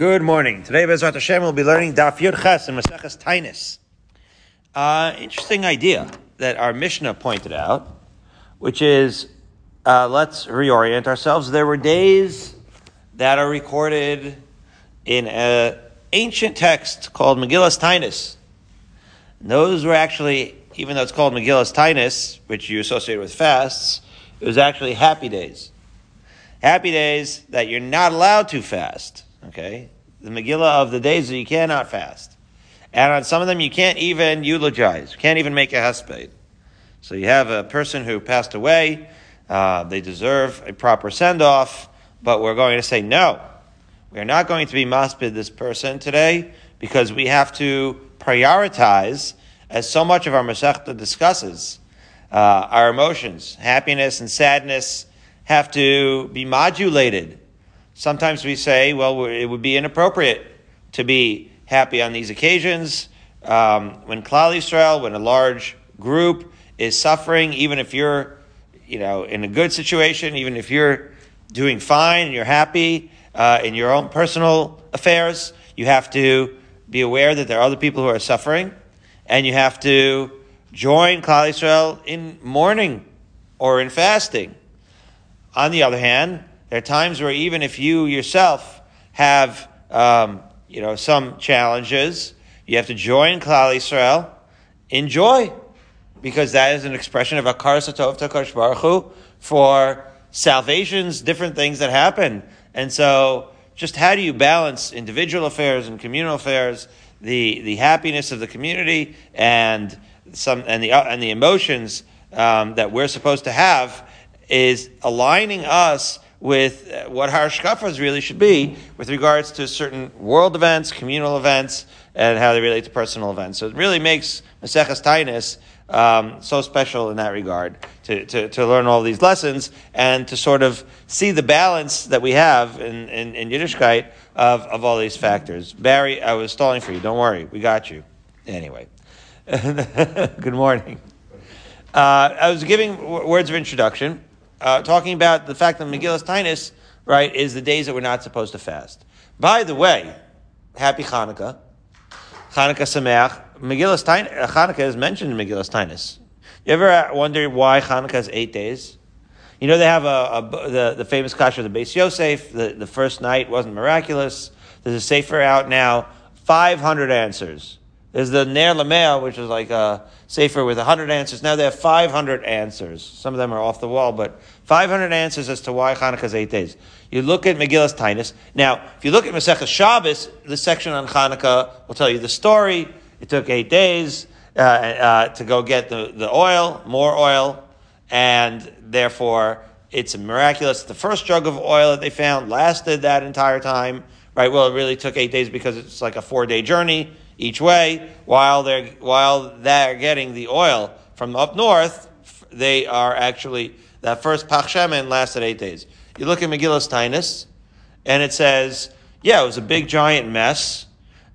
Good morning. Today, Bezrat Hashem, we'll be learning Daf Yud Ches in Maseches Tainis. Uh, interesting idea that our Mishnah pointed out, which is uh, let's reorient ourselves. There were days that are recorded in an ancient text called Megillas Tainis. Those were actually, even though it's called Megillas Tainis, which you associate with fasts, it was actually happy days. Happy days that you're not allowed to fast. Okay? The Megillah of the days that you cannot fast. And on some of them you can't even eulogize. You can't even make a hesped. So you have a person who passed away. Uh, they deserve a proper send-off. But we're going to say no. We're not going to be maspid this person today because we have to prioritize, as so much of our Masechta discusses, uh, our emotions, happiness and sadness have to be modulated Sometimes we say, well, it would be inappropriate to be happy on these occasions. Um, when Klal Yisrael, when a large group is suffering, even if you're, you know, in a good situation, even if you're doing fine and you're happy uh, in your own personal affairs, you have to be aware that there are other people who are suffering, and you have to join Klal Yisrael in mourning or in fasting. On the other hand, there are times where even if you yourself have, um, you know, some challenges, you have to join Klal Yisrael in joy, because that is an expression of Akar Satov Takash Baruch Hu for salvations, different things that happen. And so, just how do you balance individual affairs and communal affairs, the, the happiness of the community and some, and the, and the emotions, um, that we're supposed to have is aligning us with uh, what our really should be with regards to certain world events, communal events, and how they relate to personal events. So it really makes Maseches Tainis um, so special in that regard to, to, to, learn all these lessons and to sort of see the balance that we have in, in, in Yiddishkeit of, of all these factors. Barry, I was stalling for you. Don't worry. We got you. Anyway. Good morning. Uh, I was giving w- words of introduction uh, talking about the fact that Megillas Tainis, right, is the days that we're not supposed to fast. By the way, happy Hanukkah. Hanukkah Sameach. Megillas Tainis, uh, Hanukkah is mentioned in Megillas Tainis. You ever wonder why Hanukkah has eight days? You know, they have a, a the, the famous kasha of the Beis Yosef. The, the first night wasn't miraculous. There's a sefer out now, 500 answers. There's the Ner Lamea, which is like a sefer with 100 answers. Now they have 500 answers. Some of them are off the wall, but 500 answers as to why Hanukkah is eight days. You look at Megillas Tainis. Now, if you look at Masechah Shabbos, the section on Hanukkah will tell you the story. It took eight days uh, uh, to go get the, the oil, more oil, and therefore it's miraculous. The first jug of oil that they found lasted that entire time, right? Well, it really took eight days because it's like a four day journey each way, while they're, while they're getting the oil from up north, they are actually, that first Pach Shemen lasted eight days. You look at Megillas Tainis, and it says, yeah, it was a big giant mess,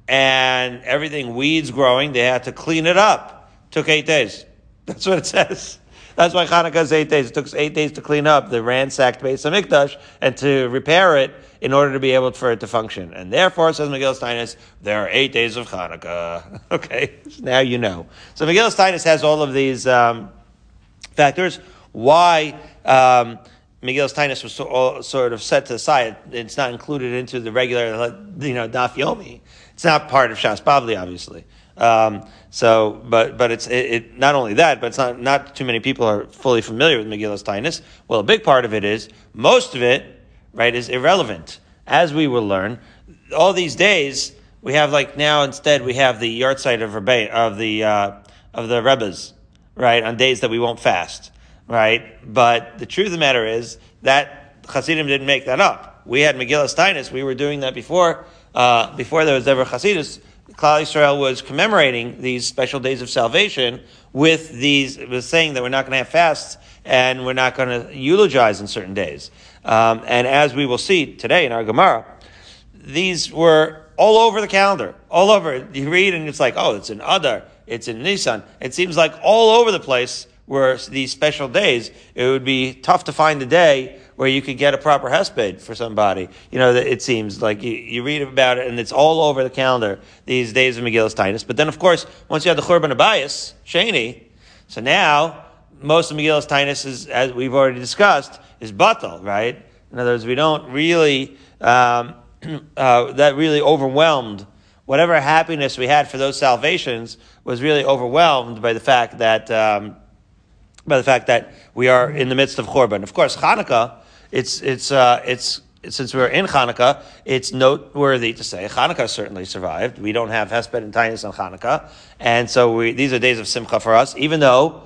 and everything weeds growing, they had to clean it up. Took eight days. That's what it says. That's why Hanukkah is eight days. It took eight days to clean up the ransacked base of Hamikdash and to repair it in order to be able for it to function. And therefore, says Megillas Tainis, there are eight days of Hanukkah. okay, so now you know. So Megillas Tainis has all of these um, factors. Why um, Tainis was so, sort of set to the side. It's not included into the regular, you know, Daf Yomi. It's not part of Shas Bavli, obviously. Um, so, but but it's it, it, not only that, but it's not not too many people are fully familiar with Megillas Tainis. Well, a big part of it is most of it, right, is irrelevant. As we will learn, all these days we have like now instead we have the yahrzeit of Rebbe, of the uh, of the Rebbes, right, on days that we won't fast, right. But the truth of the matter is that Hasidim didn't make that up. We had Megillas Tainis. We were doing that before uh, before there was ever Hasidus Klal Yisrael was commemorating these special days of salvation with these, was saying that we're not going to have fasts and we're not going to eulogize in certain days. Um, and as we will see today in our Gemara, these were all over the calendar, all over. You read and it's like, oh, it's in Adar, it's in Nisan. It seems like all over the place were these special days. It would be tough to find a day where you could get a proper hesped for somebody. You know, it seems like you, you read about it and it's all over the calendar these days of Megillus Tainus. But then, of course, once you have the Churban Abayas, Shani, so now most of Megillus Tainus is, as we've already discussed, is batal, right? In other words, we don't really, um, uh, that really overwhelmed whatever happiness we had for those salvations was really overwhelmed by the fact that um, by the fact that we are in the midst of Churban. Of course, Hanukkah, it's it's uh, it's since we're in Hanukkah, it's noteworthy to say Hanukkah certainly survived. We don't have Hesped and Tainus on Hanukkah, and so we, these are days of Simcha for us. Even though,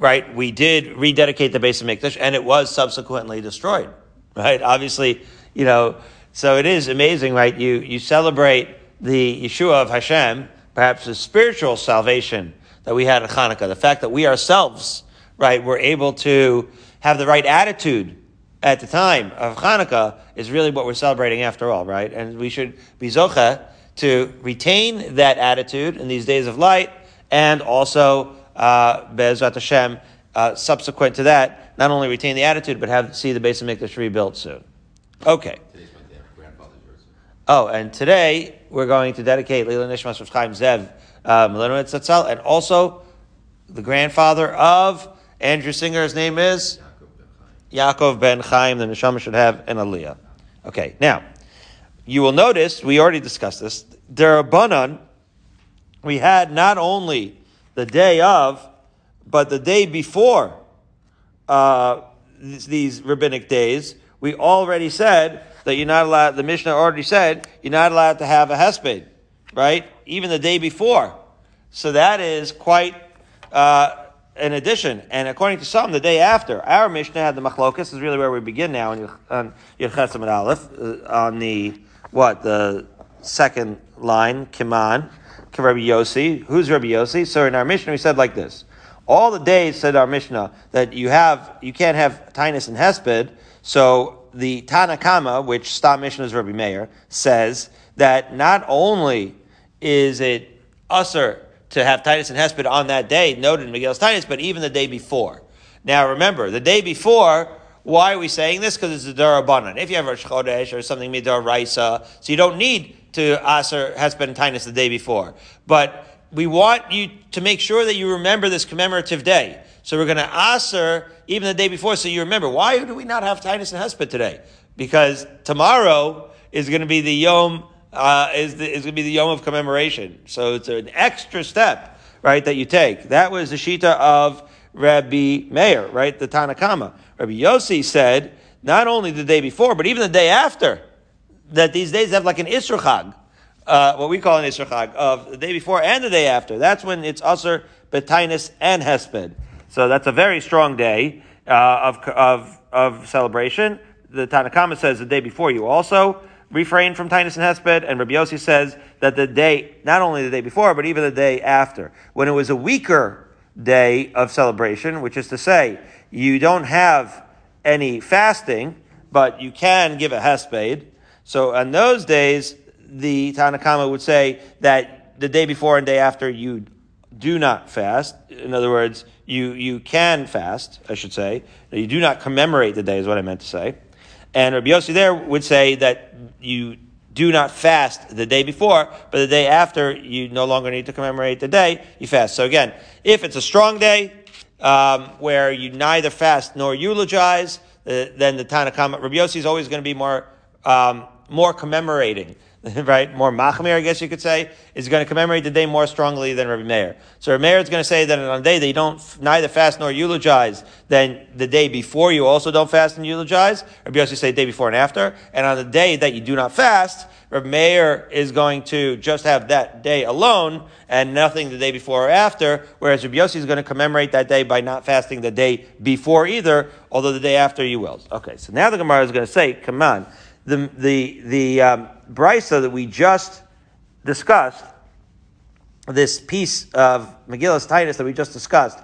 right, we did rededicate the base of Mikdash, and it was subsequently destroyed. Right, obviously, you know. So it is amazing, right? You you celebrate the Yeshua of Hashem, perhaps the spiritual salvation that we had at Hanukkah, the fact that we ourselves, right, were able to have the right attitude at the time of Hanukkah is really what we're celebrating after all, right? And we should be zocha to retain that attitude in these days of light, and also uh, Hashem, uh, subsequent to that, not only retain the attitude, but have see the base of Mikdash rebuilt soon. Okay. Oh, and today we're going to dedicate Lila Nishmas of Chaim Zev um, and also the grandfather of Andrew Singer. His name is Yaakov ben Chaim. The neshama should have an aliyah. Okay, now you will notice we already discussed this. Derabanan, we had not only the day of, but the day before uh, these rabbinic days. We already said that you're not allowed, the Mishnah already said, you're not allowed to have a hesped, right? Even the day before. So that is quite uh, an addition. And according to some, the day after. Our Mishnah had the machlokas, is really where we begin now on Yechesam and Aleph, uh, on the, what, the second line, Kiman, Rabbi Yossi. Who's Rabbi Yossi? So in our Mishnah, we said like this. All the days, said our Mishnah, that you have, you can't have Tinus and Hesped, so the Tanakama, which Stam Mishnah is Rabbi Meir, says that not only is it usher to have Tainis and Hesped on that day, noted in Megillas Tainis, but even the day before. Now remember, the day before, why are we saying this? Because it's a Darabanan. If you have Rosh Chodesh or something Midar Raisa, so you don't need to Aser and Tainis the day before. But we want you to make sure that you remember this commemorative day. So we're going to aser even the day before. So you remember, why do we not have Tainis and Hesped today? Because tomorrow is going to be the Yom, uh, is, the, is going to be the Yom of commemoration. So it's an extra step, right, that you take. That was the Shita of Rabbi Meir, right, the Tanakama. Rabbi Yossi said, not only the day before, but even the day after, that these days have like an Isra uh, what we call an Isra of the day before and the day after. That's when it's Usr, Betinus, and Hesped. So that's a very strong day uh, of, of, of celebration. The Tanakama says the day before you also refrain from Tinus and Hesped, and Rabbi Yossi says that the day, not only the day before, but even the day after, when it was a weaker day of celebration, which is to say, you don't have any fasting, but you can give a Hesped. So on those days, the Tanakama would say that the day before and day after you do not fast. In other words, you, you can fast, I should say. You do not commemorate the day, is what I meant to say. And Rabbi Yossi there would say that you do not fast the day before, but the day after, you no longer need to commemorate the day, you fast. So again, if it's a strong day, um, where you neither fast nor eulogize, uh, then the Tanakama, Rabbi Yossi is always going to be more, um, more commemorating right? More machmir, I guess you could say, is going to commemorate the day more strongly than Rabbi Meir. So Rabbi Meir is going to say that on a day that you don't neither fast nor eulogize, then the day before you also don't fast and eulogize. Rabbi Yossi say day before and after. And on the day that you do not fast, Rabbi Meir is going to just have that day alone and nothing the day before or after, whereas Rabbi Yossi is going to commemorate that day by not fasting the day before either, although the day after you will. Okay, so now the Gemara is going to say, come on, the, the, the, um, brisa that we just discussed, this piece of Megillus Tainus that we just discussed,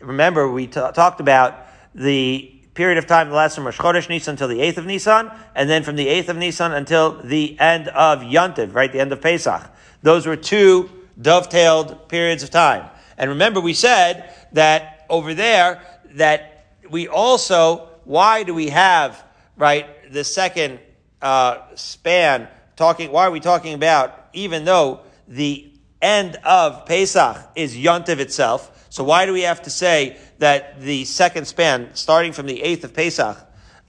remember we t- talked about the period of time that lasts from Rosh Chodesh Nisan until the 8th of Nisan, and then from the 8th of Nisan until the end of Yontiv, right, the end of Pesach. Those were two dovetailed periods of time. And remember we said that over there, that we also, why do we have right, the second uh, span, talking, why are we talking about, even though the end of Pesach is Yontiv itself, so why do we have to say that the second span, starting from the 8th of Pesach,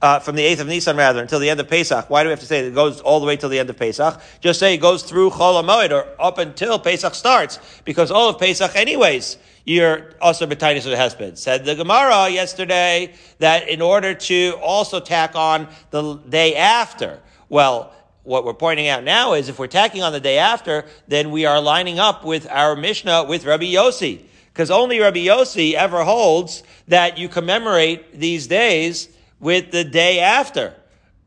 uh, from the 8th of Nisan rather, until the end of Pesach. Why do we have to say it goes all the way till the end of Pesach? Just say it goes through Chol HaMoed or up until Pesach starts, because all of Pesach anyways, you're also B'tainis of Hesped. Said the Gemara yesterday that in order to also tack on the day after, well, what we're pointing out now is if we're tacking on the day after, then we are lining up with our Mishnah with Rabbi Yossi. Because only Rabbi Yossi ever holds that you commemorate these days with the day after,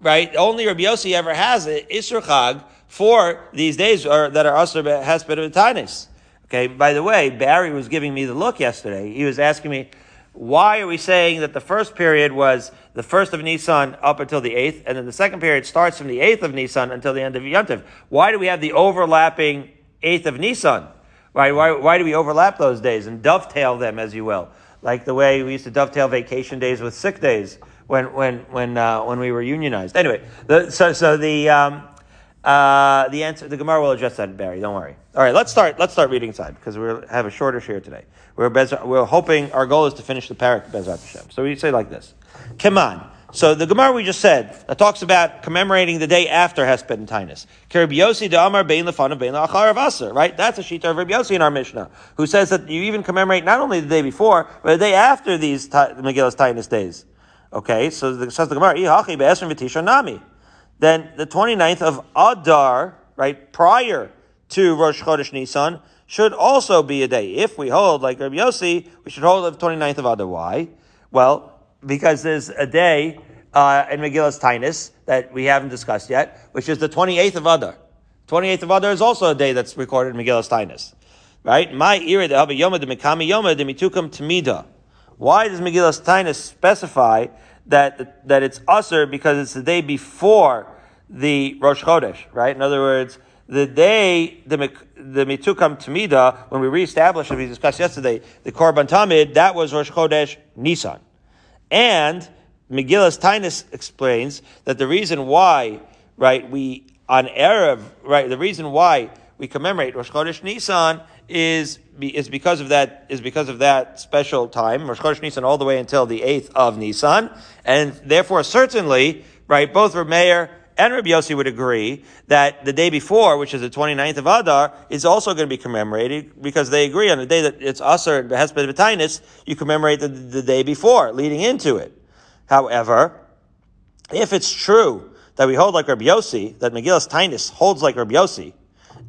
right? Only Rabbi Yossi ever has it, Isser Chag, for these days or, that are Asr Hesped of Tanis. Okay, by the way, Barry was giving me the look yesterday. He was asking me, why are we saying that the first period was the first of Nisan up until the eighth, and then the second period starts from the eighth of Nisan until the end of Yontiv? Why do we have the overlapping eighth of Nisan? Why, why, why do we overlap those days and dovetail them, as you will? Like the way we used to dovetail vacation days with sick days when when when uh, when we were unionized. Anyway, the, so so the um, uh, the answer the Gemara will address that, Barry. Don't worry. All right, let's start. Let's start reading inside because we have a shorter share today. We're we're hoping our goal is to finish the parak Bezrat Hashem. So we say like this: Come on. So the Gemara we just said that talks about commemorating the day after Hesped and de Amar Bein Lefanav Bein La'achar Vaser. Right? That's a sheet of Rabbi Yossi in our Mishnah, who says that you even commemorate not only the day before, but the day after these Megillus Tainus days. Okay, so the, says the Gemara. Then the 29th of Adar, right, prior to Rosh Chodesh Nisan, should also be a day. If we hold, like Rabbi Yossi, we should hold the 29th of Adar. Why? Well, because there's a day uh, in Megillus Tainus that we haven't discussed yet, which is the 28th of Adar. 28th of Adar is also a day that's recorded in Megillus Tainus. Right? My ira de Yoma de Mikami Yoma de Mitukam Tamida. Why does Megillus Tainus specify that, that it's usher because it's the day before the Rosh Chodesh, right? In other words, the day the the mitukam tamida when we reestablished, as we discussed yesterday, the korban tamid that was Rosh Chodesh Nisan, and Megillus Tainus explains that the reason why, right, we on erev, right, the reason why we commemorate Rosh Chodesh Nisan is is because of that is because of that special time, Rosh Chodesh Nisan, all the way until the eighth of Nisan, and therefore certainly, right, both Rav Meir and Rabbi Yossi would agree that the day before, which is the 29th of Adar, is also going to be commemorated because they agree on the day that it's Asr and Behesped B'tainis, you commemorate the, the day before, leading into it. However, if it's true that we hold like Rabbi Yossi, that Megillus Tainis holds like Rabbi Yossi,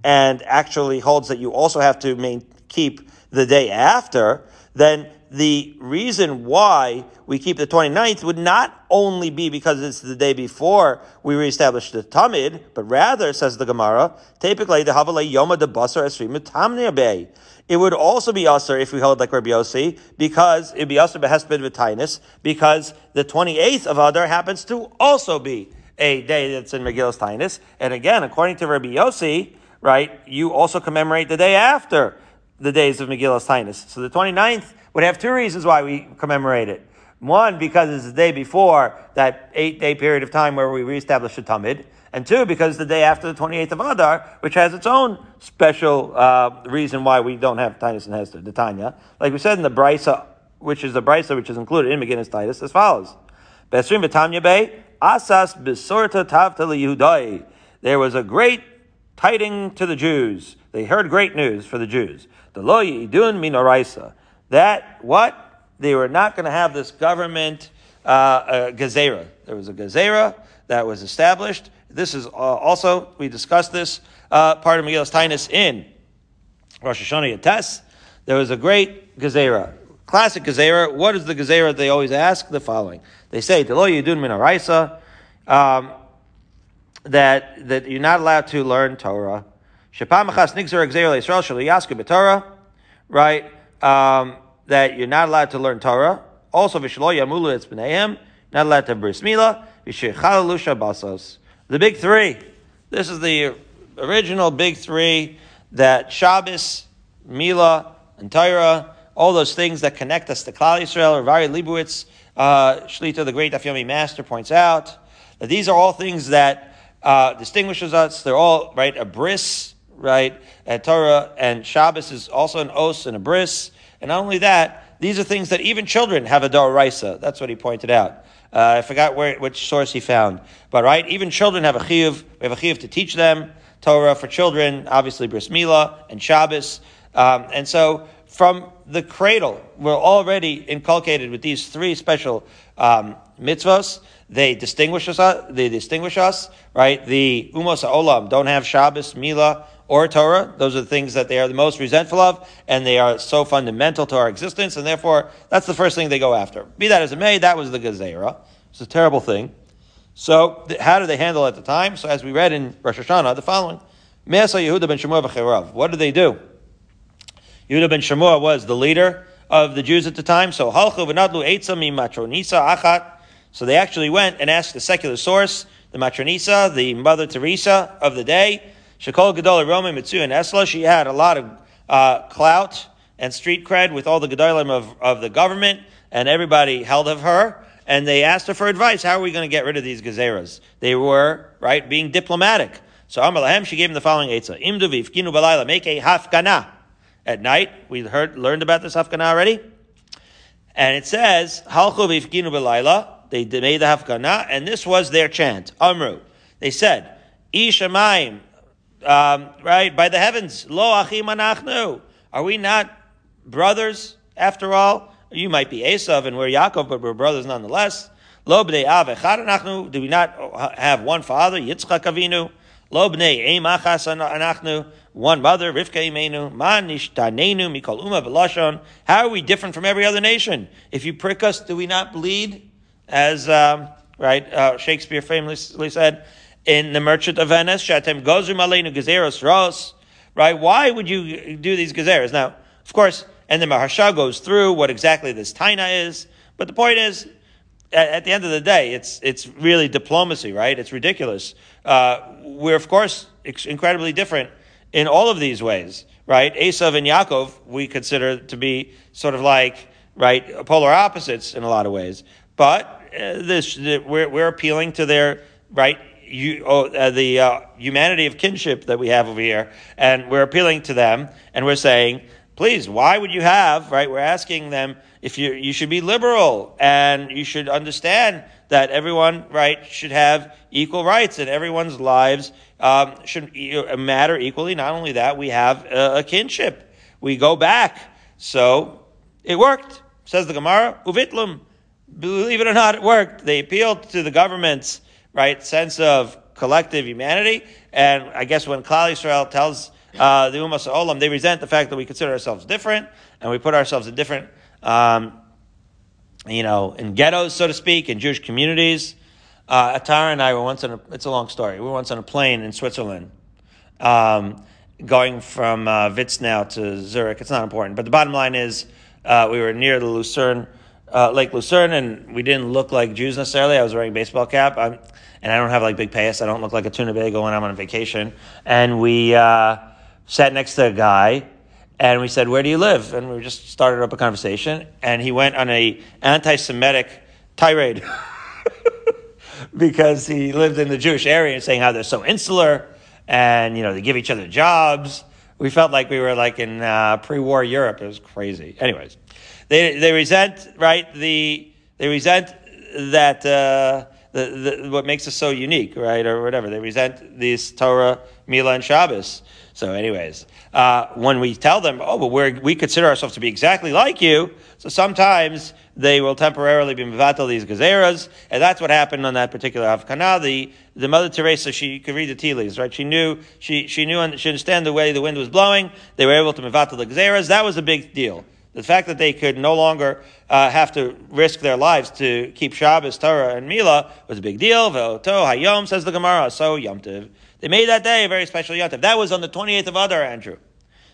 and actually holds that you also have to main, keep the day after, then the reason why we keep the 29th would not only be because it's the day before we reestablished the Tamid, but rather, says the Gemara, typically the Havalei Yoma de Basar Esrim Bay. It would also be Asr if we hold like Rabbi Yossi, because it'd be Asr Behesped V'Tainis, because the 28th of Adar happens to also be a day that's in Megillus Tainis. And again, according to Rabbi Yossi, right, you also commemorate the day after the days of Megillus Tainis. So the 29th would have two reasons why we commemorate it. One, because it's the day before that eight day period of time where we reestablish the Tamid. And two, because the day after the 28th of Adar, which has its own special uh, reason why we don't have Tainis and Hesped, the Tanya. Like we said in the Brisa, which is the Brisa which is included in Megillus Tainus, as follows. Besrim Betanya Asas Besorta Tavta Yehudai. There was a great tiding to the Jews. They heard great news for the Jews. The Lo Yidun Minoraisa that what they were not going to have this government uh, uh. There was a gezerah that was established. This is uh, also we discussed this uh, part of Megillus Tainus in Rosh Hashanah Yates. There was a great gezerah, classic gezerah. What is the gezerah? They always ask the following. They say, the "Delo yidun min um, that that you're not allowed to learn Torah. Shapam achas nigzer gezerah Yisrael shalo b'Torah." Right um, that you're not allowed to learn Torah. Also, v'shelo yamulu it's b'neihem, not allowed to bris milah, v'shechalalusha basos. The big three. This is the original big three that Shabbos, Mila, and Torah, all those things that connect us to Klal Yisrael, or Vari Leibowitz, uh, Shlita, the great Daf Yomi master, points out that these are all things that uh, distinguishes us. They're all right a bris, right? And Torah and Shabbos is also an os and a bris. And not only that, these are things that even children have a doraisa. That's what he pointed out. Uh, I forgot where which source he found, but right, even children have a chiyuv. We have a chiyuv to teach them Torah for children, obviously bris milah and Shabbos, um, and so from the cradle, we're already inculcated with these three special um, mitzvahs. They distinguish us. They distinguish us, right? The umos olam don't have Shabbos, Mila, or Torah. Those are the things that they are the most resentful of, and they are so fundamental to our existence, and therefore that's the first thing they go after. Be that as it may, that was the Gezerah. It's a terrible thing. So, th- how do they handle it at the time? So, as we read in Rosh Hashanah, the following: Me'asa Yehuda ben Shemua v'cherav. What did they do? Yehuda ben Shemua was the leader of the Jews at the time. So, halchu v'nadlu eitza mi matronisa achat. So they actually went and asked the secular source, the matronisa, the Mother Teresa of the day, Shekol Gedolah Roman Mitzu and Esla. She had a lot of uh, clout and street cred with all the Gedolim of, of the government, and everybody held of her. And they asked her for advice. How are we going to get rid of these gezeras? They were, right, being diplomatic. So Amalahem, she gave him the following eitzah. Imdu v'ifkinu balayla, make a hafgana. At night, we heard, learned about this hafgana already. And it says, halchu v'ifkinu balayla, they made the hafgana, and this was their chant. Amru. They said, Ishamayim, um, right, by the heavens, lo achim anachnu. Are we not brothers after all? You might be Esav and we're Yaakov, but we're brothers nonetheless. Lo b'nei av echad anachnu. Do we not have one father, Yitzchak Avinu? Lo b'nei eim achas anachnu. One mother, Rivka imenu. Ma nishtanenu mikol uma. How are we different from every other nation? If you prick us, do we not bleed? As, um, right, uh, Shakespeare famously said, in The Merchant of Venice, Shatem Gozum Aleinu Gezeros Ros, right? Why would you do these Gezeros? Now, of course, and the Maharsha goes through what exactly this Taina is, but the point is, at, at, the end of the day, it's, it's really diplomacy, right? It's ridiculous. Uh, we're, of course, incredibly different in all of these ways, right? Esav and Yaakov, we consider to be sort of like, right, polar opposites in a lot of ways. But this, we're, we're appealing to their, right, you, oh, uh, the uh, humanity of kinship that we have over here, and we're appealing to them, and we're saying, please, why would you have, right? We're asking them if you, you should be liberal, and you should understand that everyone, right, should have equal rights, and everyone's lives um, should matter equally. Not only that, we have a, a kinship. We go back. So, it worked, says the Gemara, uvitlum. Believe it or not, it worked. They appealed to the government's right sense of collective humanity. And I guess when Klal Yisrael tells uh, the Ummah Olam, they resent the fact that we consider ourselves different and we put ourselves in different, um, you know, in ghettos, so to speak, in Jewish communities. Uh, Atara and I were once on a, it's a long story. We were once on a plane in Switzerland, um, going from uh, to Zurich. It's not important, but the bottom line is uh, we were near the Lucerne, uh, Lake Lucerne, and we didn't look like Jews necessarily. I was wearing a baseball cap. I'm, and I don't have like big payas. I don't look like a tuna bagel when I'm on vacation. And we uh, sat next to a guy, and we said, "Where do you live?" And we just started up a conversation, and he went on a anti-Semitic tirade because he lived in the Jewish area and saying how they're so insular, and you know they give each other jobs. We felt like we were like in uh, pre-war Europe. It was crazy. Anyways, they they resent right the they resent that. Uh, the, the, what makes us so unique, right, or whatever. They resent these Torah, Mila, and Shabbos. So, anyways, uh, when we tell them, oh, but we we consider ourselves to be exactly like you, so sometimes they will temporarily be mevatel these gazeras, and that's what happened on that particular hafgana. The, the Mother Teresa, she could read the tea leaves, right? She knew, she, she knew, and she understand the way the wind was blowing. They were able to mevatel the gazeras. That was a big deal. The fact that they could no longer uh, have to risk their lives to keep Shabbos, Torah, and Milah was a big deal. Ve'oto hayom, says the Gemara, so yomtiv. They made that day a very special yomtiv. That was on the 28th of Adar, Andrew.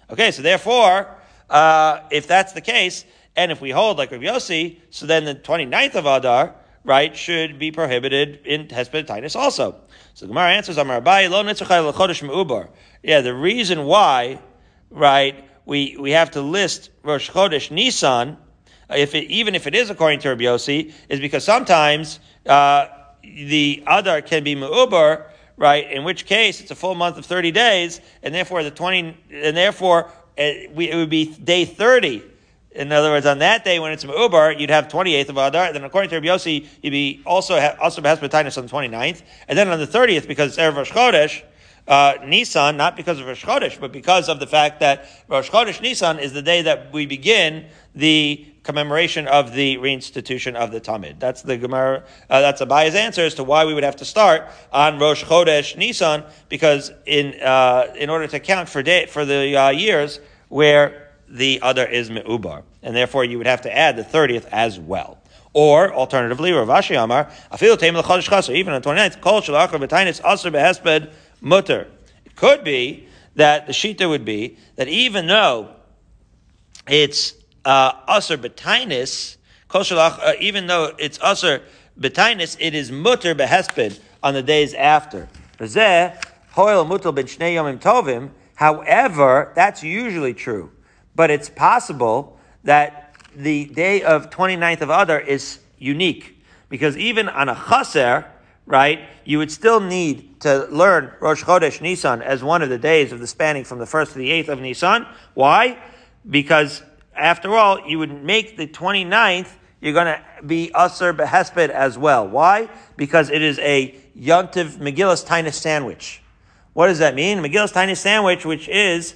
Okay, so therefore, uh, if that's the case, and if we hold like Rav Yossi, so then the 29th of Adar, right, should be prohibited in Hesped also. So Gemara answers, Amar Abai, lo Yeah, the reason why, right, we, we have to list Rosh Chodesh Nisan, if it, even if it is according to Rabbi Yossi, is because sometimes uh, the Adar can be Mu'ubar, right? In which case it's a full month of 30 days, and therefore the 20, and therefore it, we, it would be day 30. In other words, on that day when it's Uber, you'd have 28th of Adar. And then according to Rabbi Yossi, you'd be also, ha- also has on the 29th. And then on the 30th, because it's Erev Rosh Chodesh, uh, Nisan, not because of Rosh Chodesh, but because of the fact that Rosh Chodesh Nisan is the day that we begin the commemoration of the reinstitution of the Tamid. That's the Gemara, uh, that's Abaya's answer as to why we would have to start on Rosh Chodesh Nisan, because in, uh, in order to count for day, for the uh, years where the other is Me'ubar. And therefore you would have to add the 30th as well. Or, alternatively, Rav Ashi Amar, Afilu Teim L'Chodesh Chaser, even on the 29th, Kol Shalachar B'Tainis Aser Behesped Mutter. It could be that the Shita would be that even though it's uh, Aser B'Tainis, Kol Shalach, uh, even though it's Aser B'Tainis, it is Mutter Behesped on the days after. However, that's usually true. But it's possible that the day of 29th of Adar is unique. Because even on a chaser, right, you would still need to learn Rosh Chodesh Nisan as one of the days of the spanning from the 1st to the 8th of Nisan. Why? Because after all, you would make the 29th, you're going to be Aser Behesped as well. Why? Because it is a Yontiv Megillus Tainus sandwich. What does that mean? Megillus Tainus sandwich, which is,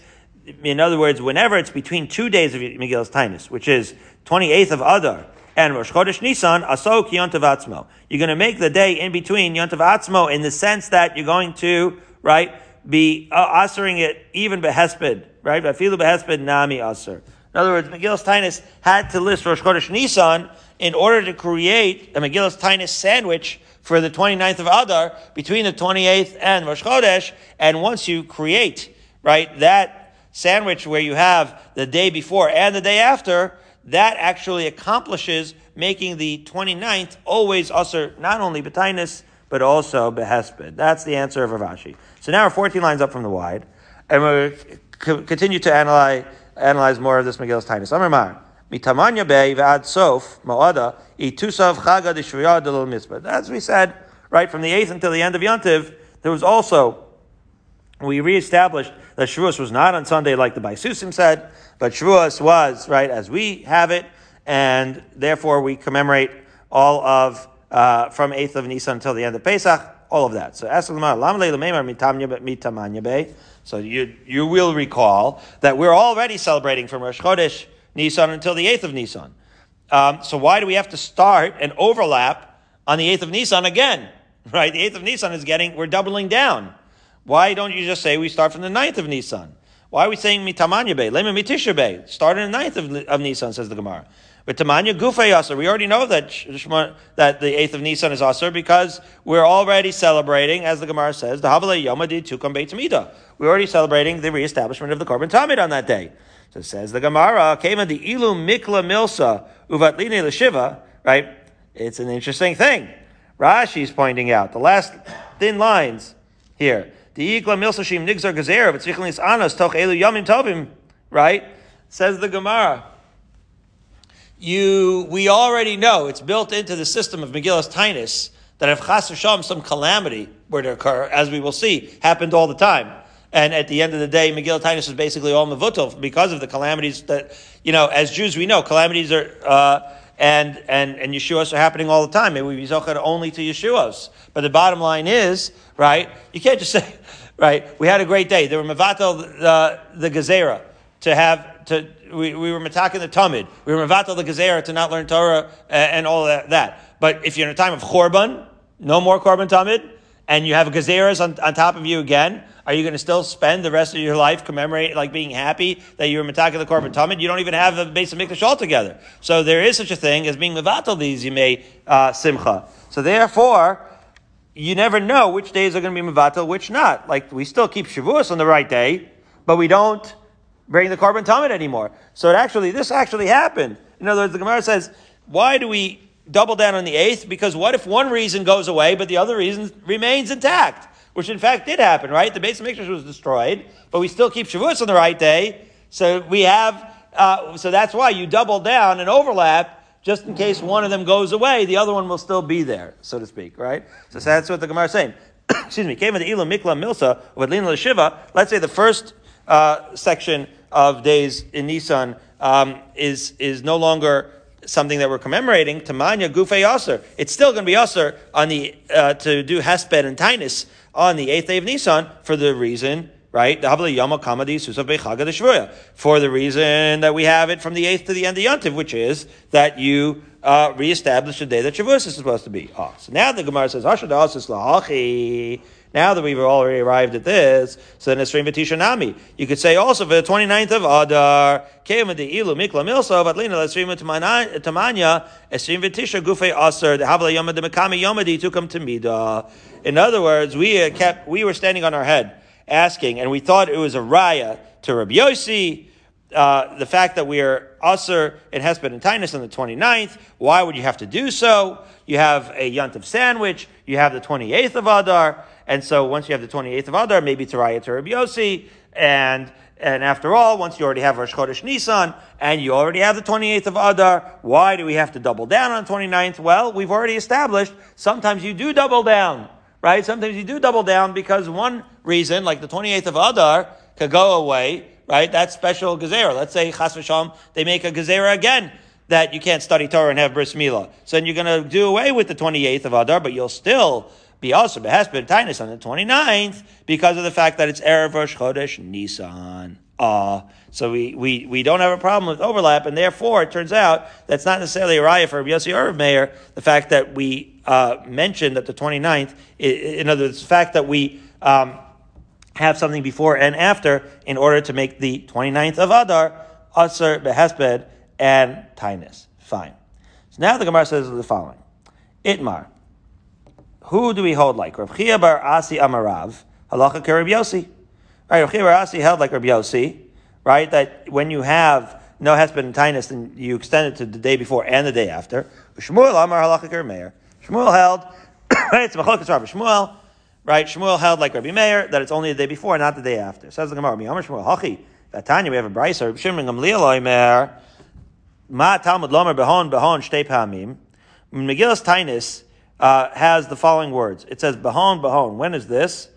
in other words, whenever it's between two days of Megillus Tainus, which is 28th of Adar and Rosh Chodesh Nisan, Asok Yontav Atzmo. You're going to make the day in between Yontav Atzmo in the sense that you're going to, right, be uh, asering it even behesped, right? Vafilu behesped nami aser. In other words, Megillus Tainus had to list Rosh Chodesh Nisan in order to create a Megillus Tainus sandwich for the 29th of Adar between the 28th and Rosh Chodesh. And once you create, right, that sandwich where you have the day before and the day after, that actually accomplishes making the 29th always usher not only B'tainus, but also Behesped. That's the answer of Rav Ashi. So now we're 14 lines up from the wide, and we'll continue to analyze, analyze more of this Megillus Tainus. Amar Mar. Mitamanya Sof Moada Itusav Chaga. As we said, right from the eighth until the end of Yontiv, there was also we reestablished that Shavuos was not on Sunday like the Baisusim said, but Shavuos was right as we have it, and therefore we commemorate all of uh, from eighth of Nisan until the end of Pesach, all of that. So So you you will recall that we're already celebrating from Rosh Chodesh Nisan until the 8th of Nisan. Um, so why do we have to start and overlap on the 8th of Nisan again? Right? The 8th of Nisan is getting, we're doubling down. Why don't you just say we start from the 9th of Nisan? Why are we saying mitamanya bay? Lema mitisha bay. Start on the 9th of, of Nisan, says the Gemara. But tamanya gufay asr. We already know that that the 8th of Nisan is asr because we're already celebrating, as the Gemara says, the Havalei Yomadi Tukam Beit We're already celebrating the reestablishment of the Korban Tamid on that day. So says the Gemara, came the ilu mikla milsa uvatline l'shiva, right? It's an interesting thing. Rashi's pointing out the last thin lines here. Right? Says the Gemara. You, we already know it's built into the system of Megillus Tainus that if chas v'sham some calamity were to occur, as we will see, happened all the time and at the end of the day, Megillah Tainus is basically all Mavutal because of the calamities that, you know, as Jews we know, calamities are, uh, and, and, and Yeshuas are happening all the time. Maybe we be only to Yeshuas. But the bottom line is, right, you can't just say, right, we had a great day. There were Mavatal, the, the Gezerah, to have, to, we, we were Matakin the Tamid. We were Mavatal the Gezerah to not learn Torah and, and all that, that. But if you're in a time of korban, no more Korban Tamid, and you have Gezerahs on, on top of you again, are you going to still spend the rest of your life commemorating, like being happy that you were Mataka the Korban Tamid? You don't even have the base of Mikdash altogether. So there is such a thing as being Mevatel these Yimei uh, Simcha. So therefore, you never know which days are going to be Mevatel, which not. Like, we still keep Shavuos on the right day, but we don't bring the Korban Tamid anymore. So it actually, this actually happened. In other words, the Gemara says, why do we double down on the eighth? Because what if one reason goes away, but the other reason remains intact? which in fact did happen, right? The base of Mikdash was destroyed, but we still keep Shavuos on the right day. So we have, uh, so that's why you double down and overlap just in case one of them goes away, the other one will still be there, so to speak, right? So that's what the Gemara is saying. Excuse me. Came with the Ilam Mikla Milsa of Adlina Shiva. Let's say the first uh, section of days in Nisan um, is is no longer something that we're commemorating. Tamanya Gufei Aser. It's still going to be Aser on the uh, to do Hesped and Tainus on the eighth day of Nisan for the reason right? For the reason that we have it from the 8th to the end of Yontiv, which is that you uh, reestablish the day that Shavuos is supposed to be. Oh, so now the Gemara says, now that we've already arrived at this, so then it's Vitisha Nami. You could say also for the 29th of Adar, came the Ilu Mikla Milso, Vatlina, Lesrim Tamanya, Esrim Vitisha Gufe Aser, the Havla Yomad, the Mekami Yomadi, Tukam Tamida. In other words, we kept, we were standing on our head asking, and we thought it was a raya to Rabbi Yossi, uh, the fact that we are Aser in Hesped and Tainus on the 29th. Why would you have to do so? You have a Yontif sandwich. You have the 28th of Adar. And so once you have the 28th of Adar, maybe it's a raya to Rabbi Yossi. And, and after all, once you already have Rosh Chodesh Nisan and you already have the 28th of Adar, why do we have to double down on 29th? Well, we've already established sometimes you do double down right? Sometimes you do double down because one reason, like the 28th of Adar, could go away, right? That special gezerah. Let's say Chas v'sham, they make a gezerah again that you can't study Torah and have bris milah. So then you're going to do away with the 28th of Adar, but you'll still be also behesped tinus on the 29th because of the fact that it's Erev Rosh Chodesh Nisan. Uh, so we, we, we don't have a problem with overlap, and therefore it turns out that's not necessarily a raya for Yossi or Meir, the fact that we uh, mentioned that the 29th, in other words, the fact that we um, have something before and after in order to make the 29th of Adar, Asr, Behesped, and Tainus. Fine. So now the Gemara says the following. Itmar. Who do we hold like? Rav bar Asi Amarav, halacha Rabbi Yossi. Right, Rav bar Asi held like Rabbi Yossi, right? That when you have no hesped and tinus, then you extend it to the day before and the day after. Shmuel Amar halacha Meir. Shmuel held? It's machlokas Rabbi Shmuel, right? Shmuel held like Rabbi Meir that it's only the day before, not the day after. Says the Gemara, Amar Shmuel Hachi. Tanya, we have a brisa. Rabbi Shimon Gamliel Oimer. Ma Talmud Lomer Behon Behon Shtei Pamim. Megillas Tainus uh, has the following words. It says Bahon Bahon. When is this?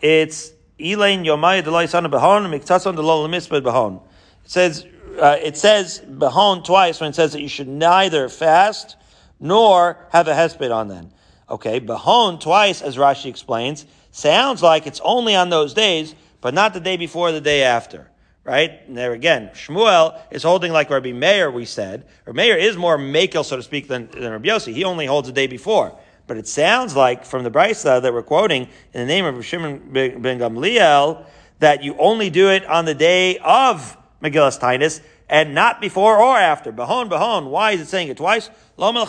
It's Elaine Yomaya of Bahon Miktason Delol Misped Bahon. It says uh, it says Bahon twice when it says that you should neither fast nor have a hesped on them. Okay, Bahon twice, as Rashi explains, sounds like it's only on those days, but not the day before, the day after right? And there again, Shmuel is holding like Rabbi Meir, we said. Rabbi Meir is more makel, so to speak, than, than Rabbi Yossi. He only holds the day before. But it sounds like from the Brisa that we're quoting in the name of Shimon ben Gamliel that you only do it on the day of Megillas Tainus and not before or after. Bahon, bahon. Why is it saying it twice? Only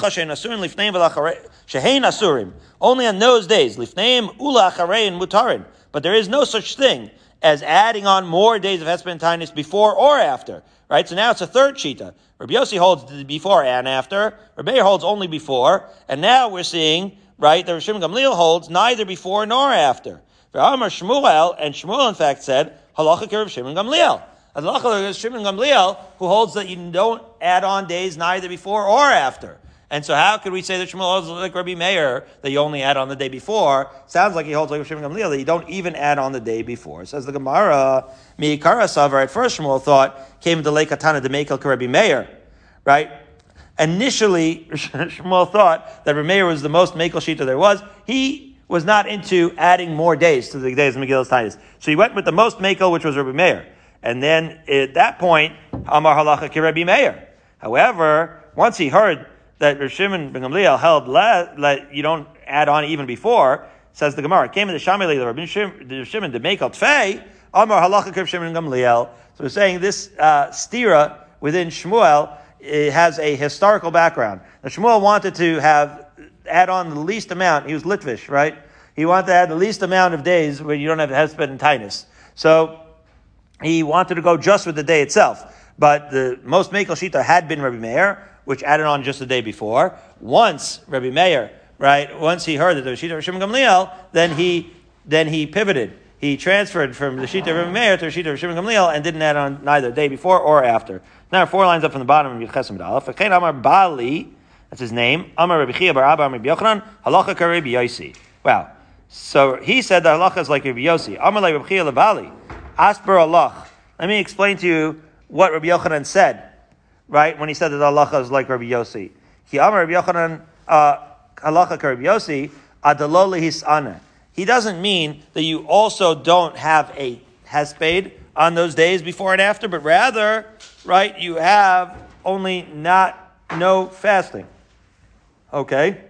on those days. Lifneim ula mutarin. But there is no such thing as adding on more days of Hesped and before or after. Right? So now it's a third Shita. Rabbi Yossi holds before and after. Rabbi holds only before. And now we're seeing, right, that Rav Shimon Gamliel holds neither before nor after. Amar Shmuel, and Shmuel in fact said, Halacha Rav Shimon Gamliel. Halacha Shimon Gamliel, who holds that you don't add on days neither before or after. And so how could we say that Shmuel holds like Rabbi Meir that you only add on the day before? Sounds like he holds like Shimon Gamliel that you don't even add on the day before. Says the Gemara, Mi'ikara Savar, at first Shmuel thought, came to Lake Katana to make Rabbi Meir, right? Initially, Shmuel thought that Rabbi Meir was the most Mekel Shita there was. He was not into adding more days to the days of Megillus Tainus. So he went with the most Mekel, which was Rabbi Meir. And then at that point, Amar Halacha ki Rabbi Meir. However, once he heard that Rav Shimon ben Gamliel held let, you don't add on even before, says the Gemara, came in the Shamili, the Rabbi Shimon to make al Tfei, Amar halacha Rav Shimon Gamliel. So we're saying this uh, stira within Shmuel it has a historical background. Now Shmuel wanted to have add on the least amount. He was Litvish, right? He wanted to add the least amount of days where you don't have Hesped and Tinus. So he wanted to go just with the day itself. But the most Mekel Shita had been Rabbi Meir which added on just the day before. Once Rabbi Meir, right, once he heard that there was Shita Shimon Gamliel, then he then he pivoted. He transferred from the Shita of Rabbi Meir to the Shita of Shimon Gamliel and didn't add on neither day before or after. Now four lines up from the bottom of Yudches Aleph. Amar Bali, that's his name. Amar Rabbi Chiya Bar Abba Amar Yochanan, Halacha Rabbi Yosi. Wow. So he said that halacha is like Rabbi Yosi. Amar like Rabbi Chiya Levali. Asper Allah. Let me explain to you what Rabbi Yochanan said, right, when he said that halacha is like Rabbi Yosi. He Amar Rabbi Yochanan, uh, halacha Rabbi Yosi, adaloli hisana. He doesn't mean that you also don't have a hesped on those days before and after, but rather, right, you have only not no fasting. Okay?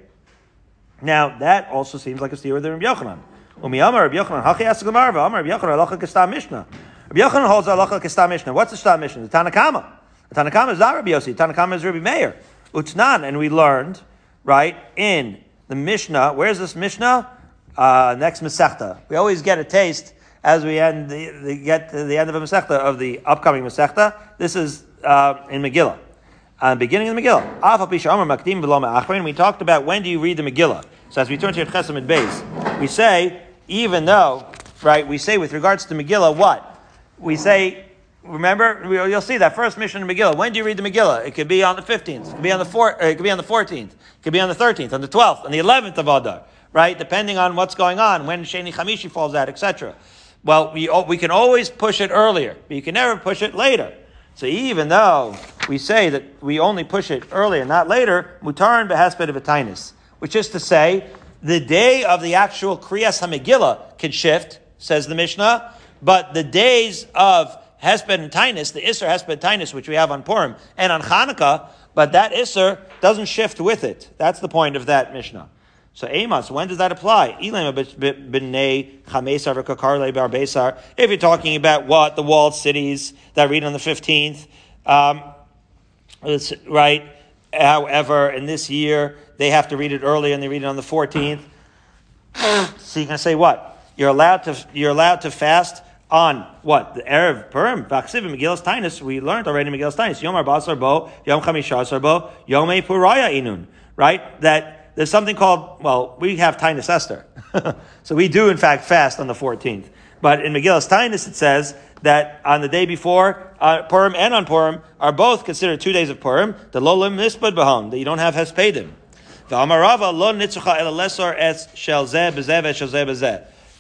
Now, that also seems like a steer with Rabbi Yochanan. Umi Amar Rabbi Yochanan, Hachi Asik Lamarva, Amar Rabbi Yochanan, Halacha Mishnah. Rabbi Yochanan holds Halacha Kestam Mishnah. What's the Stam Mishnah? The Tanakama. The Tanakama is not Rabbi Yossi. The Tanakama is Rabbi Meir. Utnan, and we learned, right, in the Mishnah, where's this Mishnah? Uh, next Masechta. We always get a taste as we end the, the, get to the end of a Masechta of the upcoming Masechta. This is uh, in Megillah. Uh, beginning of the Megillah. Makdim We talked about when do you read the Megillah. So as we turn to Chesam and Beis, we say, even though, right, we say with regards to Megillah, what? We say, remember, you'll see that first mission in Megillah. When do you read the Megillah? It could be on the 15th, it could be on the, four, uh, it could be on the 14th, it could be on the 13th, on the 12th, on the 11th of Adar right? Depending on what's going on, when Sheni Chamishi falls out, etc. Well, we, we can always push it earlier, but you can never push it later. So even though we say that we only push it earlier, not later, mutar behesped of which is to say, the day of the actual Kriyas HaMegillah can shift, says the Mishnah, but the days of Hesped and Tainus, the Isser Hesped and Tainus, which we have on Purim and on Hanukkah, but that Isser doesn't shift with it. That's the point of that Mishnah. So Amos, when does that apply? If you're talking about what the walled cities that read on the fifteenth, um, right. However, in this year they have to read it early and they read it on the fourteenth. so you can say what? You're allowed to you're allowed to fast on what the erev purim vaksiv Megillas Tainus. We learned already Megillas Tainus. Yom Arbasar Bo, Yom Chamishasar Bo, Yom Puraya Inun. Right, that there's something called, well, we have Tainus Esther. so we do, in fact, fast on the 14th. But in Megillus Tainus, it says that on the day before uh, Purim and on Purim are both considered two days of Purim, the Lolim Mispad Baham, that you don't have Hespedim.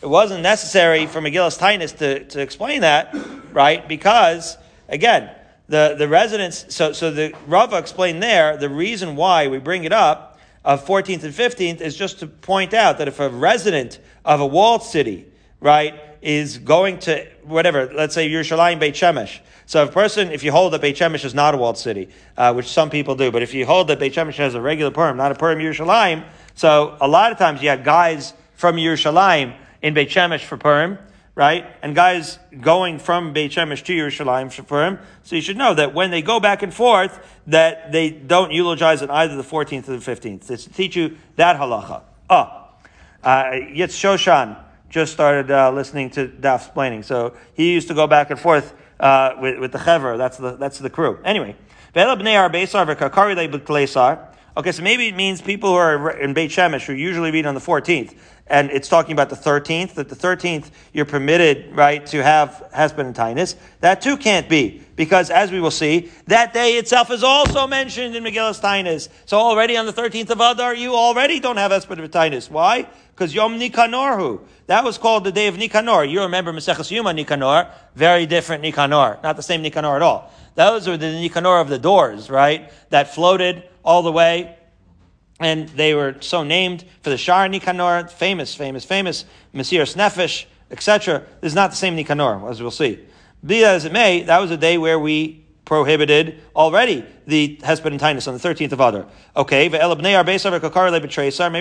It wasn't necessary for Megillus Tainus to, to explain that, right? Because, again, the, the residents, so, so the Rava explained there, the reason why we bring it up of 14th and 15th is just to point out that if a resident of a walled city, right, is going to whatever, let's say Yerushalayim Beit Shemesh. So if a person, if you hold that Beit Shemesh is not a walled city, uh, which some people do, but if you hold that Beit Shemesh has a regular Purim, not a Purim Yerushalayim, so a lot of times you have guys from Yerushalayim in Beit Shemesh for Purim, right? And guys going from Beit Shemesh to Yerushalayim for him. So you should know that when they go back and forth, that they don't eulogize on either the 14th or the 15th. It's to teach you that halacha. Ah, uh, Yitz Shoshan just started uh, listening to Daf's explaining. So he used to go back and forth uh, with, with the Chever. That's the, that's the crew. Anyway. Okay, so maybe it means people who are in Beit Shemesh who usually read on the 14th and it's talking about the 13th, that the 13th you're permitted, right, to have hesped and tinus. That too can't be, because as we will see, that day itself is also mentioned in Megillus Tinus. So already on the 13th of Adar, you already don't have hesped and tinus. Why? Because Yom Nicanorhu. That was called the day of Nicanor. You remember Maseches Yuma Nicanor, very different Nicanor, not the same Nicanor at all. Those were the Nicanor of the doors, right, that floated all the way and they were so named for the Shar Nikanor, famous, famous, famous, Mesiras Nefesh, etc. This is not the same Nikanor, as we'll see. Be that as it may, that was a day where we prohibited already the Hesped and Tinus on the 13th of Adar. Okay, maybe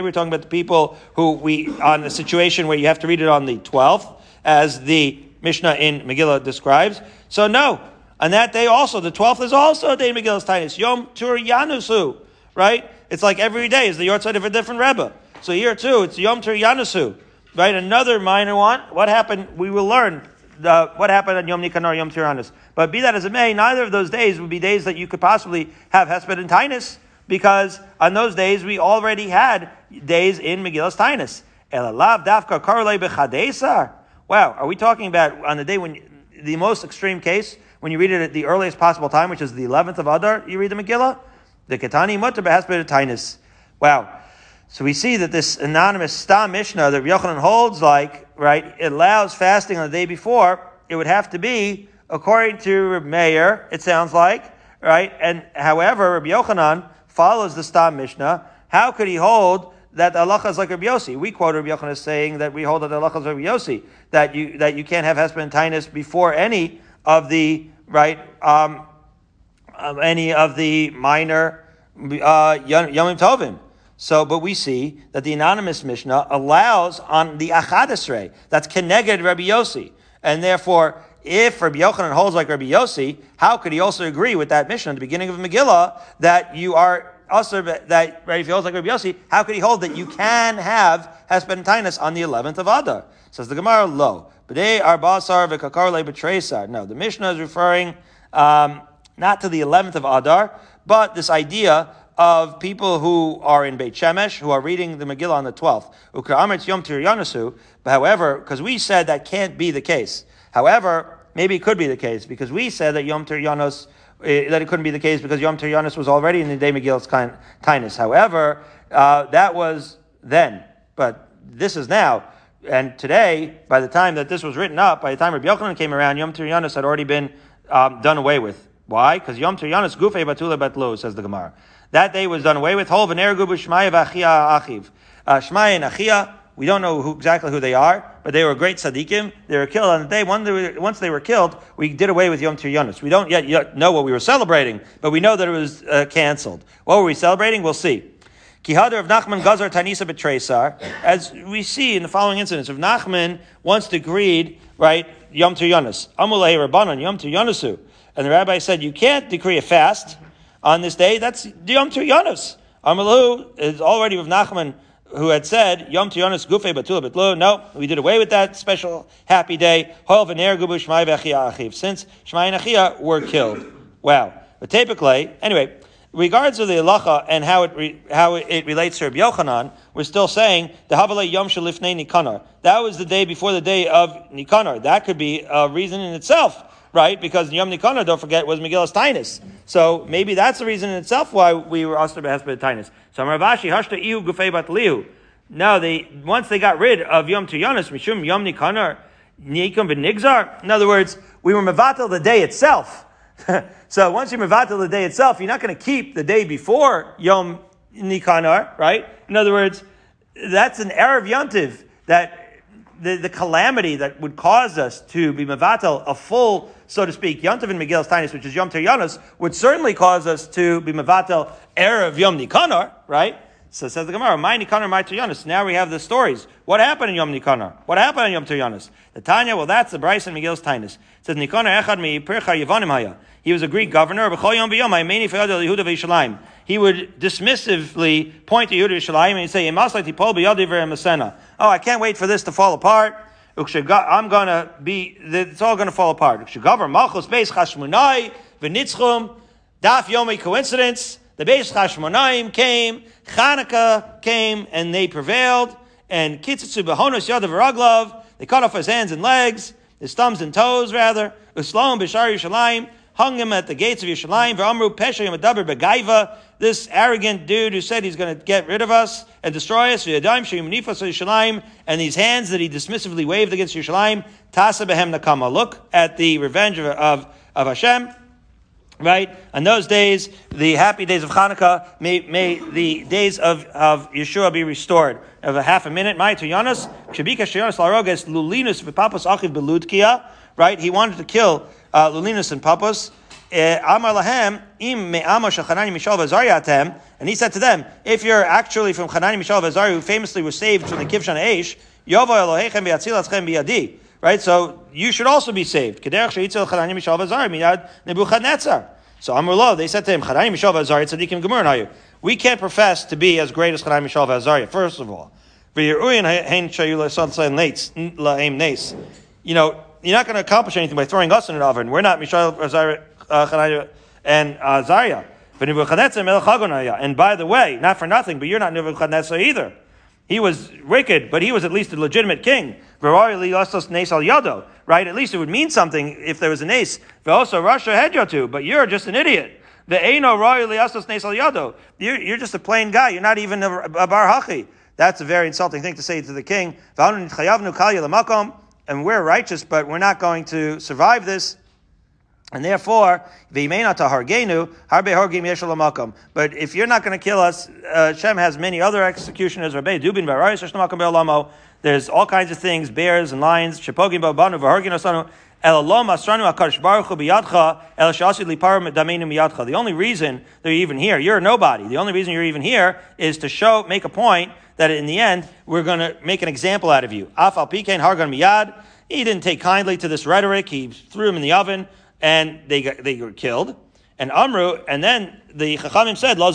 we're talking about the people who we, on the situation where you have to read it on the 12th, as the Mishnah in Megillah describes. So no, on that day also, the 12th is also a day of Megillah's Tinus. Yom Tur Yanusu, right? It's like every day is the yahrzeit of a different Rebbe. So here too, it's Yom Ter Yanusu, Right? Another minor one. What happened? We will learn what happened on Yom Nikanor, Yom Tiranis. But be that as it may, neither of those days would be days that you could possibly have Hesped and Tainus, because on those days we already had days in Megillus Tainus. Elalav dafka karle bechadesar. Wow, are we talking about on the day when the most extreme case when you read it at the earliest possible time, which is the 11th of Adar, you read the Megillah? The Ketani Mutter Behasbet Wow. So we see that this anonymous Stam Mishnah that Yochanan holds like, right, it allows fasting on the day before, it would have to be, according to Meir, it sounds like, right? And however, Rabbi Yochanan follows the Stam Mishnah. How could he hold that halacha is like Rabbi Yossi? We quote Rabbi Yochanan as saying that we hold that halacha is Rabbi Yossi, that you, that you can't have tinus before any of the right? Um, any of the minor uh, Yomim Tovim. So, but we see that the anonymous Mishnah allows on the Achadesrei, that's Keneged Rabbi Yossi. And therefore, if Rabbi Yochanan holds like Rabbi Yossi, how could he also agree with that Mishnah at the beginning of Megillah that you are also that right, if he holds like Rabbi Yossi, how could he hold that you can have Hesped on the 11th of Adar? Says the Gemara, lo. B'dei arbasar v'kakarle b'treisar. No, the Mishnah is referring um, not to the 11th of Adar, but this idea of people who are in Beit Shemesh, who are reading the Megillah on the 12th. Ukra yom tir However, because we said that can't be the case. However, maybe it could be the case, because we said that Yom Tir Yanos, eh, that it couldn't be the case because Yom Tiryanos was already in the day Megillah's kindness. However, uh, that was then, but this is now. And today, by the time that this was written up, by the time Rabbi Yochanan came around, Yom Tiryanis had already been um, done away with. Why? Because Yom Tiryanis gufe batula batlo, says the Gemara. That day was done away with. Hol achiv. Uh, shmaya and achia, we don't know who, exactly who they are, but they were great tzaddikim. They were killed on the day. Once they were killed, we did away with Yom Tiryanis. We don't yet, know what we were celebrating, but we know that it was uh, canceled. What were we celebrating? We'll see. Kihadar of Nachman Gazar Tanisa Betresar, as we see in the following incidents, of Nachman once decreed, right, Yom Yonas, Amulei Rabbanon, Yom Yonasu. And the rabbi said, you can't decree a fast on this day, that's Yom Tu Yonas. Amalu is already with Nachman, who had said, Yom Yonas Gufe Batula Betlu. No, we did away with that special happy day. Hol Gubu Shmai Achiv. Since Shmai and Achia were killed. Wow. But typically, anyway, regards to the halacha and how it re, how it, relates to Rabbi Yochanan, we're still saying the Havalei Yom Shalifnei Nikanar. That was the day before the day of Nikanar. That could be a reason in itself, right? Because Yom Nikanar, don't forget, was Megillas Tainus. So maybe that's the reason in itself why we were to Behesped Tainus. So Rav Ashi Hashta Ihu Gufei Batlihu. No, they once they got rid of Yom Tiyanis, Mishum Yom Nikanar, Nikum Benigzar. In other words, we were Mavatal the day itself. so once you mevatel the day itself, you're not going to keep the day before Yom Nikanar, right? In other words, that's an Erev Yontiv that the, the calamity that would cause us to be mevatel a full, so to speak, Yontiv and Megillus Tainis, which is Yom Teryanos, would certainly cause us to be mevatel Erev Yom Nikanar, right? So says the Gemara, my Nikanar, my Teryanos. Now we have the stories. What happened in Yom Nikanar? What happened in Yom Teryanos? The Tanya, well, that's the Bryce and Megillus Tainis. It says Nikanar Echad Mi Haya. He was a Greek governor. He would dismissively point to Yehuda Yishalayim and he'd say, Oh, I can't wait for this to fall apart. I'm going to be, it's all going to fall apart. Daf Yomi coincidence. The Beis Chashmonaim came, Chanukah came, and they prevailed. And Kitzitzu Behonos Yadav Raglav, they cut off his hands and legs, his thumbs and toes, rather. Uslam Bishar Yishalayim, hung him at the gates of Yerushalayim. This arrogant dude who said he's going to get rid of us and destroy us. V'yadayim sheyim nifas Yerushalayim. And these hands that he dismissively waved against Yerushalayim. Tasa behem nakama. Look at the revenge of, of, of Hashem. Right? On those days, the happy days of Hanukkah, may, may the days of, of Yeshua be restored. Of a half a minute, my to Yonas, Shabika Shayonas Laroges Lulinus Vipapas Achiv Beludkia, right? He wanted to kill Lulinus and Papas. Eh, Amar lahem im me'ama shachanani mishal v'azariatem, and he said to them, if you're actually from Chanani Mishal v'azari, who famously was saved from the Kivshan Eish, Yova Elohechem v'yatzilatzchem biyadi. Right, so you should also be saved. Kederach sheitzel Chanani Mishal v'azari miyad Nebuchadnezzar. So Amrullah, they said to him, Chanani Mishal v'azari tzadikim you? We can't profess to be as great as Chanani Mishal v'azari. First of all, you know, you're not going to accomplish anything by throwing us in an oven. We're not Mishael, uh, and uh, Zariah. And by the way, not for nothing, but you're not Nebuchadnezzar either. He was wicked, but he was at least a legitimate king. Right? At least it would mean something if there was an ace. Also, Russia hedyotu, but you're just an idiot. Yado. You're just a plain guy. You're not even a, a bar hachi. That's a very insulting thing to say to the king. And we're righteous, but we're not going to survive this. And therefore, but if you're not going to kill us, uh, Shem has many other executioners. There's all kinds of things, bears and lions. The only reason they're even here, you're nobody. The only reason you're even here is to show, make a point that in the end, we're going to make an example out of you. Afal Pikain Hargan Miyad. He didn't take kindly to this rhetoric. He threw him in the oven and they got, they were killed. And Amru, and then the Chachamim said, Lo.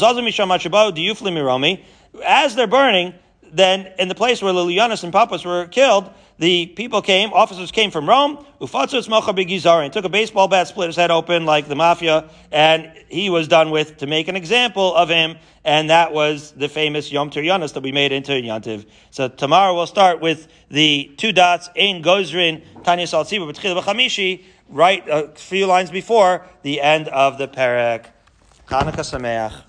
As they're burning, then in the place where Lilianus and Papas were killed, the people came, officers came from Rome, Ufatzus Malcha and took a baseball bat, split his head open like the mafia, and he was done with to make an example of him, and that was the famous Yom Tiryanis that we made into Yantiv. So tomorrow we'll start with the two dots, Ein Gozrin, Tanya Saltziba, B'tchil B'chamishi, right a few lines before the end of the Perek. Chanukah Sameach.